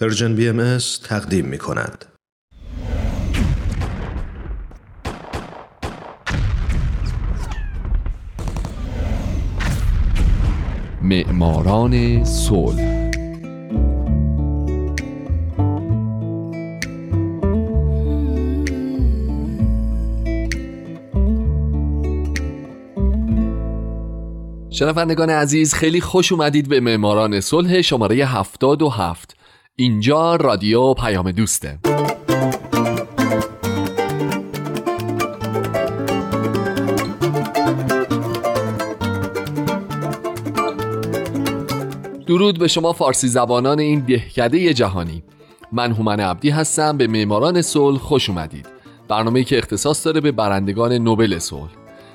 پرژن بی ام تقدیم می کند. معماران صلح شنوندگان عزیز خیلی خوش اومدید به معماران صلح شماره 77 اینجا رادیو پیام دوسته. درود به شما فارسی زبانان این دهکده جهانی. من هومن عبدی هستم به معماران صلح خوش اومدید. برنامه‌ای که اختصاص داره به برندگان نوبل صلح.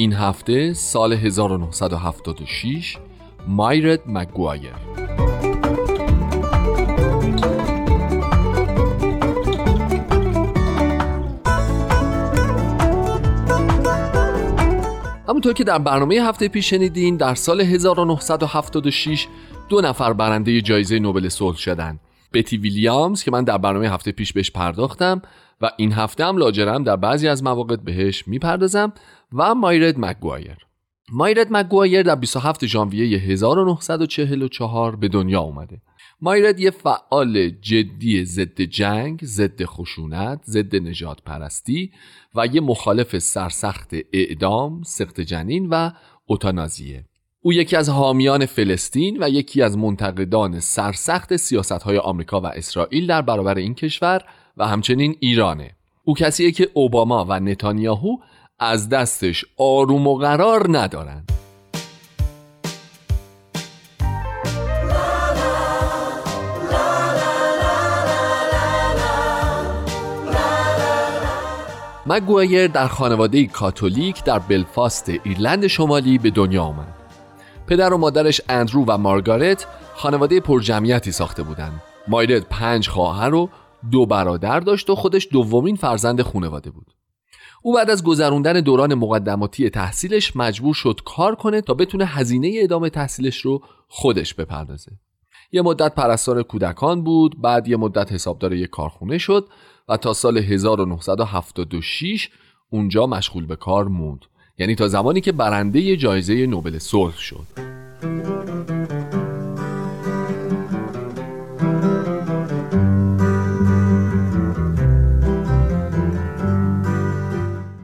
این هفته سال 1976 مایرد مگوایر. همونطور که در برنامه هفته پیش شنیدین در سال 1976 دو نفر برنده جایزه نوبل صلح شدن بتی ویلیامز که من در برنامه هفته پیش بهش پرداختم و این هفته هم لاجرم در بعضی از مواقع بهش می‌پردازم و مایرد مگوایر. مایرد مگوایر در 27 ژانویه 1944 به دنیا اومده. مایرد یه فعال جدی ضد جنگ، ضد خشونت، ضد نجات پرستی و یه مخالف سرسخت اعدام، سخت جنین و اوتانازیه. او یکی از حامیان فلسطین و یکی از منتقدان سرسخت سیاست های آمریکا و اسرائیل در برابر این کشور و همچنین ایرانه او کسیه که اوباما و نتانیاهو از دستش آروم و قرار ندارند مگوایر در خانواده کاتولیک در بلفاست ایرلند شمالی به دنیا آمد. پدر و مادرش اندرو و مارگارت خانواده پرجمعیتی ساخته بودند. مایرد پنج خواهر و دو برادر داشت و خودش دومین فرزند خانواده بود. او بعد از گذروندن دوران مقدماتی تحصیلش مجبور شد کار کنه تا بتونه هزینه ادامه تحصیلش رو خودش بپردازه. یه مدت پرستار کودکان بود، بعد یه مدت حسابدار یک کارخونه شد و تا سال 1976 اونجا مشغول به کار موند. یعنی تا زمانی که برنده جایزه نوبل صلح شد.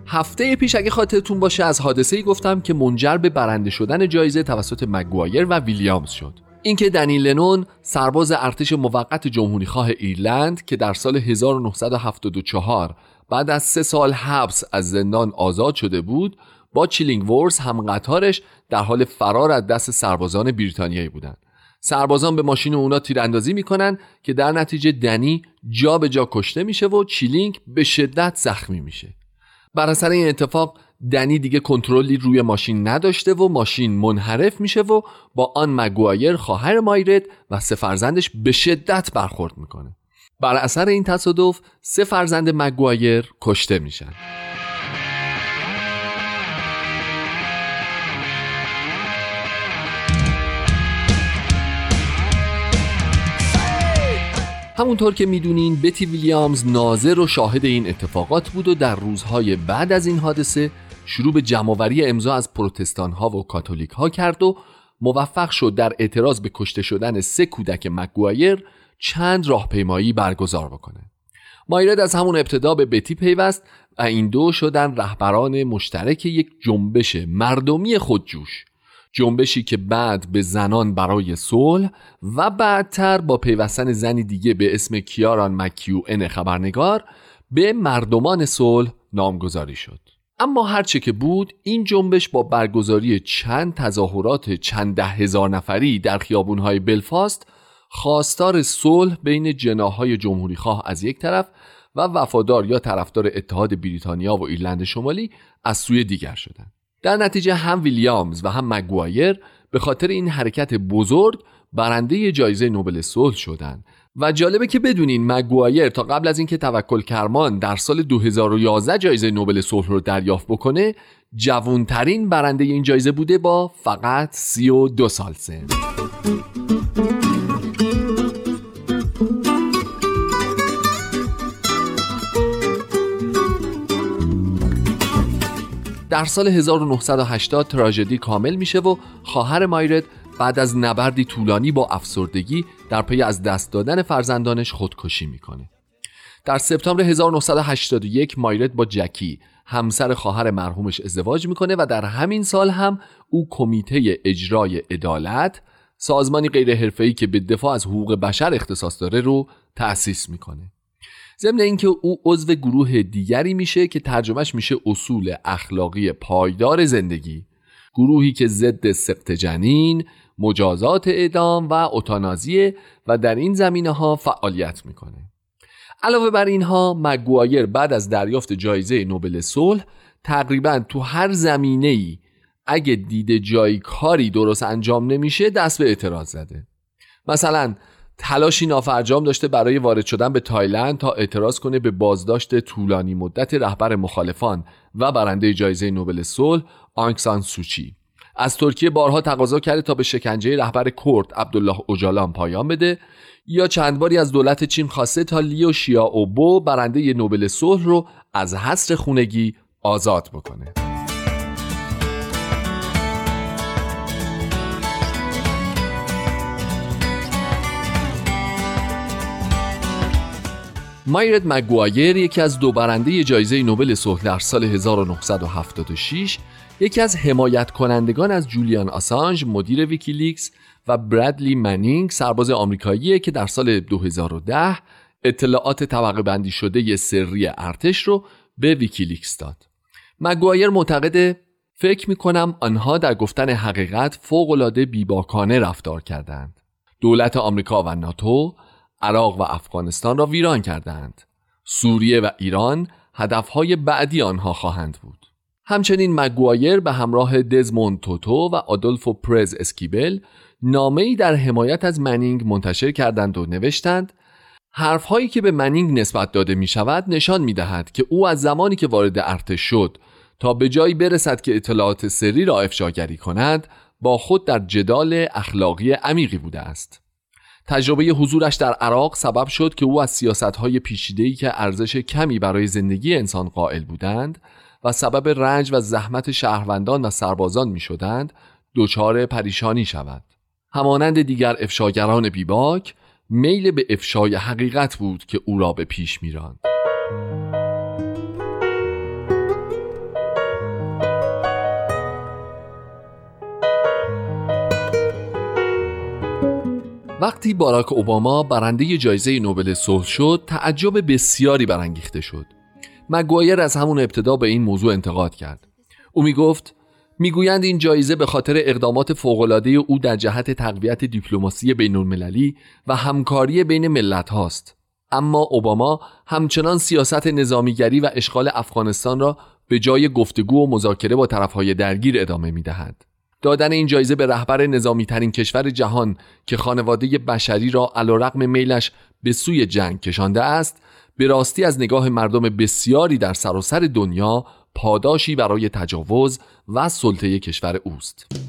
هفته پیش اگه خاطرتون باشه از حادثه ای گفتم که منجر به برنده شدن جایزه توسط مگوایر و ویلیامز شد اینکه دنی لنون سرباز ارتش موقت جمهوری خواه ایرلند که در سال 1974 بعد از سه سال حبس از زندان آزاد شده بود با چیلینگ ورز هم قطارش در حال فرار از دست سربازان بریتانیایی بودند. سربازان به ماشین اونا تیراندازی می‌کنن که در نتیجه دنی جا به جا کشته میشه و چیلینگ به شدت زخمی میشه. بر اثر این اتفاق دنی دیگه کنترلی روی ماشین نداشته و ماشین منحرف میشه و با آن مگوایر خواهر مایرد و سه فرزندش به شدت برخورد می‌کنه. بر اثر این تصادف سه فرزند مگوایر کشته میشن. همونطور که می‌دونین بتی ویلیامز ناظر و شاهد این اتفاقات بود و در روزهای بعد از این حادثه شروع به جمعوری امضا از پروتستان ها و کاتولیک ها کرد و موفق شد در اعتراض به کشته شدن سه کودک مگوایر چند راهپیمایی برگزار بکنه. مایرد از همون ابتدا به بتی پیوست و این دو شدن رهبران مشترک یک جنبش مردمی خودجوش. جنبشی که بعد به زنان برای صلح و بعدتر با پیوستن زنی دیگه به اسم کیاران مکیو ان خبرنگار به مردمان صلح نامگذاری شد اما هرچه که بود این جنبش با برگزاری چند تظاهرات چند ده هزار نفری در خیابونهای بلفاست خواستار صلح بین جناهای جمهوری خواه از یک طرف و وفادار یا طرفدار اتحاد بریتانیا و ایرلند شمالی از سوی دیگر شدند. در نتیجه هم ویلیامز و هم مگوایر به خاطر این حرکت بزرگ برنده جایزه نوبل صلح شدند. و جالبه که بدونین مگوایر تا قبل از اینکه توکل کرمان در سال 2011 جایزه نوبل صلح رو دریافت بکنه جوانترین برنده این جایزه بوده با فقط 32 سال سن. در سال 1980 تراژدی کامل میشه و خواهر مایرد بعد از نبردی طولانی با افسردگی در پی از دست دادن فرزندانش خودکشی می‌کنه. در سپتامبر 1981 مایرد با جکی همسر خواهر مرحومش ازدواج می‌کنه و در همین سال هم او کمیته اجرای عدالت سازمانی غیر حرفه‌ای که به دفاع از حقوق بشر اختصاص داره رو تأسیس می‌کنه. ضمن اینکه او عضو گروه دیگری میشه که ترجمهش میشه اصول اخلاقی پایدار زندگی. گروهی که ضد سقط جنین مجازات اعدام و اتانازیه و در این زمینه ها فعالیت می‌کنه. علاوه بر اینها مگوایر بعد از دریافت جایزه نوبل صلح تقریبا تو هر زمینه ای اگه دیده جای کاری درست انجام نمیشه دست به اعتراض زده. مثلا تلاشی نافرجام داشته برای وارد شدن به تایلند تا اعتراض کنه به بازداشت طولانی مدت رهبر مخالفان و برنده جایزه نوبل صلح آنکسان سوچی از ترکیه بارها تقاضا کرده تا به شکنجه رهبر کرد عبدالله اوجالان پایان بده. یا چند باری از دولت چین خواسته تا لیو شیا اوبو برنده نوبل صلح رو از حصر خونگی آزاد بکنه. مایرد مگوایر یکی از دو برنده جایزه نوبل صلح در سال 1976 یکی از حمایت کنندگان از جولیان آسانج مدیر ویکیلیکس و برادلی منینگ سرباز آمریکایی که در سال 2010 اطلاعات طبقه بندی شده سری ارتش رو به ویکیلیکس داد. مگوایر معتقده فکر می کنم آنها در گفتن حقیقت فوقالعاده بیباکانه رفتار کردند. دولت آمریکا و ناتو عراق و افغانستان را ویران کردند سوریه و ایران هدفهای بعدی آنها خواهند بود. همچنین مگوایر به همراه دزموند توتو و آدولفو پرز اسکیبل نامه‌ای در حمایت از منینگ منتشر کردند و نوشتند حرفهایی که به منینگ نسبت داده می شود نشان می دهد که او از زمانی که وارد ارتش شد تا به جایی برسد که اطلاعات سری را افشاگری کند با خود در جدال اخلاقی عمیقی بوده است. تجربه حضورش در عراق سبب شد که او از سیاستهای پیشیده‌ای که ارزش کمی برای زندگی انسان قائل بودند و سبب رنج و زحمت شهروندان و سربازان می شدند دچار پریشانی شود همانند دیگر افشاگران بیباک میل به افشای حقیقت بود که او را به پیش میراند. وقتی باراک اوباما برنده جایزه نوبل صلح شد تعجب بسیاری برانگیخته شد. مگوایر از همون ابتدا به این موضوع انتقاد کرد. او می گفت می‌گویند این جایزه به خاطر اقدامات فوقالعاده او در جهت تقویت دیپلماسی بین المللی و همکاری بین ملت هاست اما اوباما همچنان سیاست نظامیگری و اشغال افغانستان را به جای گفتگو و مذاکره با طرفهای درگیر ادامه می دهد. دادن این جایزه به رهبر نظامی ترین کشور جهان که خانواده بشری را علیرغم میلش به سوی جنگ کشانده است به راستی از نگاه مردم بسیاری در سراسر دنیا پاداشی برای تجاوز و سلطه کشور اوست.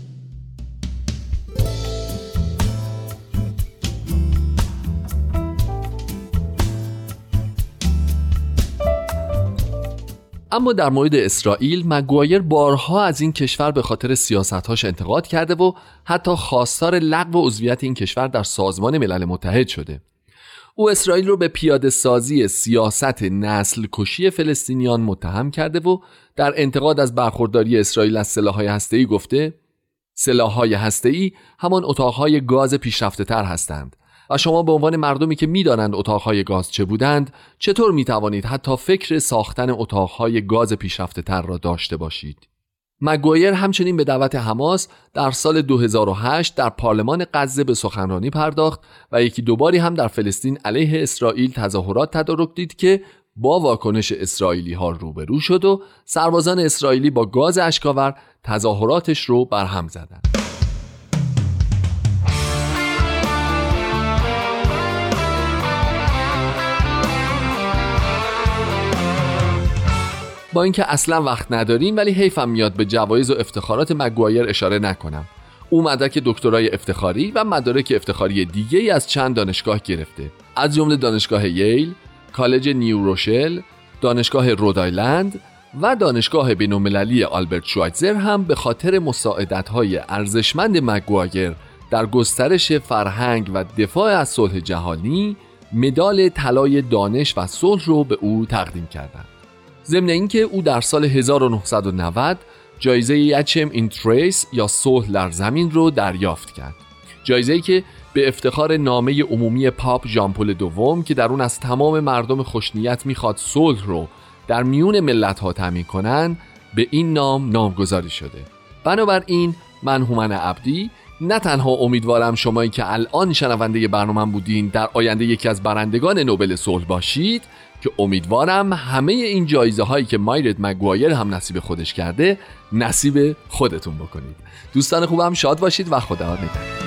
اما در مورد اسرائیل مگوایر بارها از این کشور به خاطر سیاستهاش انتقاد کرده و حتی خواستار لغو عضویت این کشور در سازمان ملل متحد شده. او اسرائیل رو به پیاده سازی سیاست نسل کشی فلسطینیان متهم کرده و در انتقاد از برخورداری اسرائیل از سلاحهای هسته‌ای گفته سلاحهای هسته‌ای همان اتاقهای گاز پیشرفته تر هستند. و شما به عنوان مردمی که می‌دانند اتاقهای گاز چه بودند چطور می توانید حتی فکر ساختن اتاقهای گاز پیشرفته تر را داشته باشید مگوایر همچنین به دعوت حماس در سال 2008 در پارلمان غزه به سخنرانی پرداخت و یکی دوباری هم در فلسطین علیه اسرائیل تظاهرات تدارک دید که با واکنش اسرائیلی ها روبرو شد و سربازان اسرائیلی با گاز اشکاور تظاهراتش رو برهم زدند. با اینکه اصلا وقت نداریم ولی حیفم میاد به جوایز و افتخارات مگوایر اشاره نکنم او مدرک دکترای افتخاری و مدارک افتخاری دیگه ای از چند دانشگاه گرفته از جمله دانشگاه ییل، کالج نیو روشل، دانشگاه رودایلند و دانشگاه بینالمللی آلبرت شوایتزر هم به خاطر مساعدت‌های ارزشمند مگوایر در گسترش فرهنگ و دفاع از صلح جهانی مدال طلای دانش و صلح رو به او تقدیم کردند. ضمن اینکه او در سال 1990 جایزه Pacem in Terris یا صلح در زمین رو دریافت کرد. جایزه که به افتخار نامه عمومی پاپ ژان پل دوم که در اون از تمام مردم خوشنیت می‌خواد صلح رو در میون ملت ها تامین کنن به این نام نامگذاری شده بنابراین من هومن عبدی نه تنها امیدوارم شمایی که الان شنونده برنامه بودین در آینده یکی از برندگان نوبل صلح باشید که امیدوارم همه این جایزه هایی که مایرت مگوایر هم نصیب خودش کرده نصیب خودتون بکنید. دوستان خوبم شاد باشید و خدا نگهدار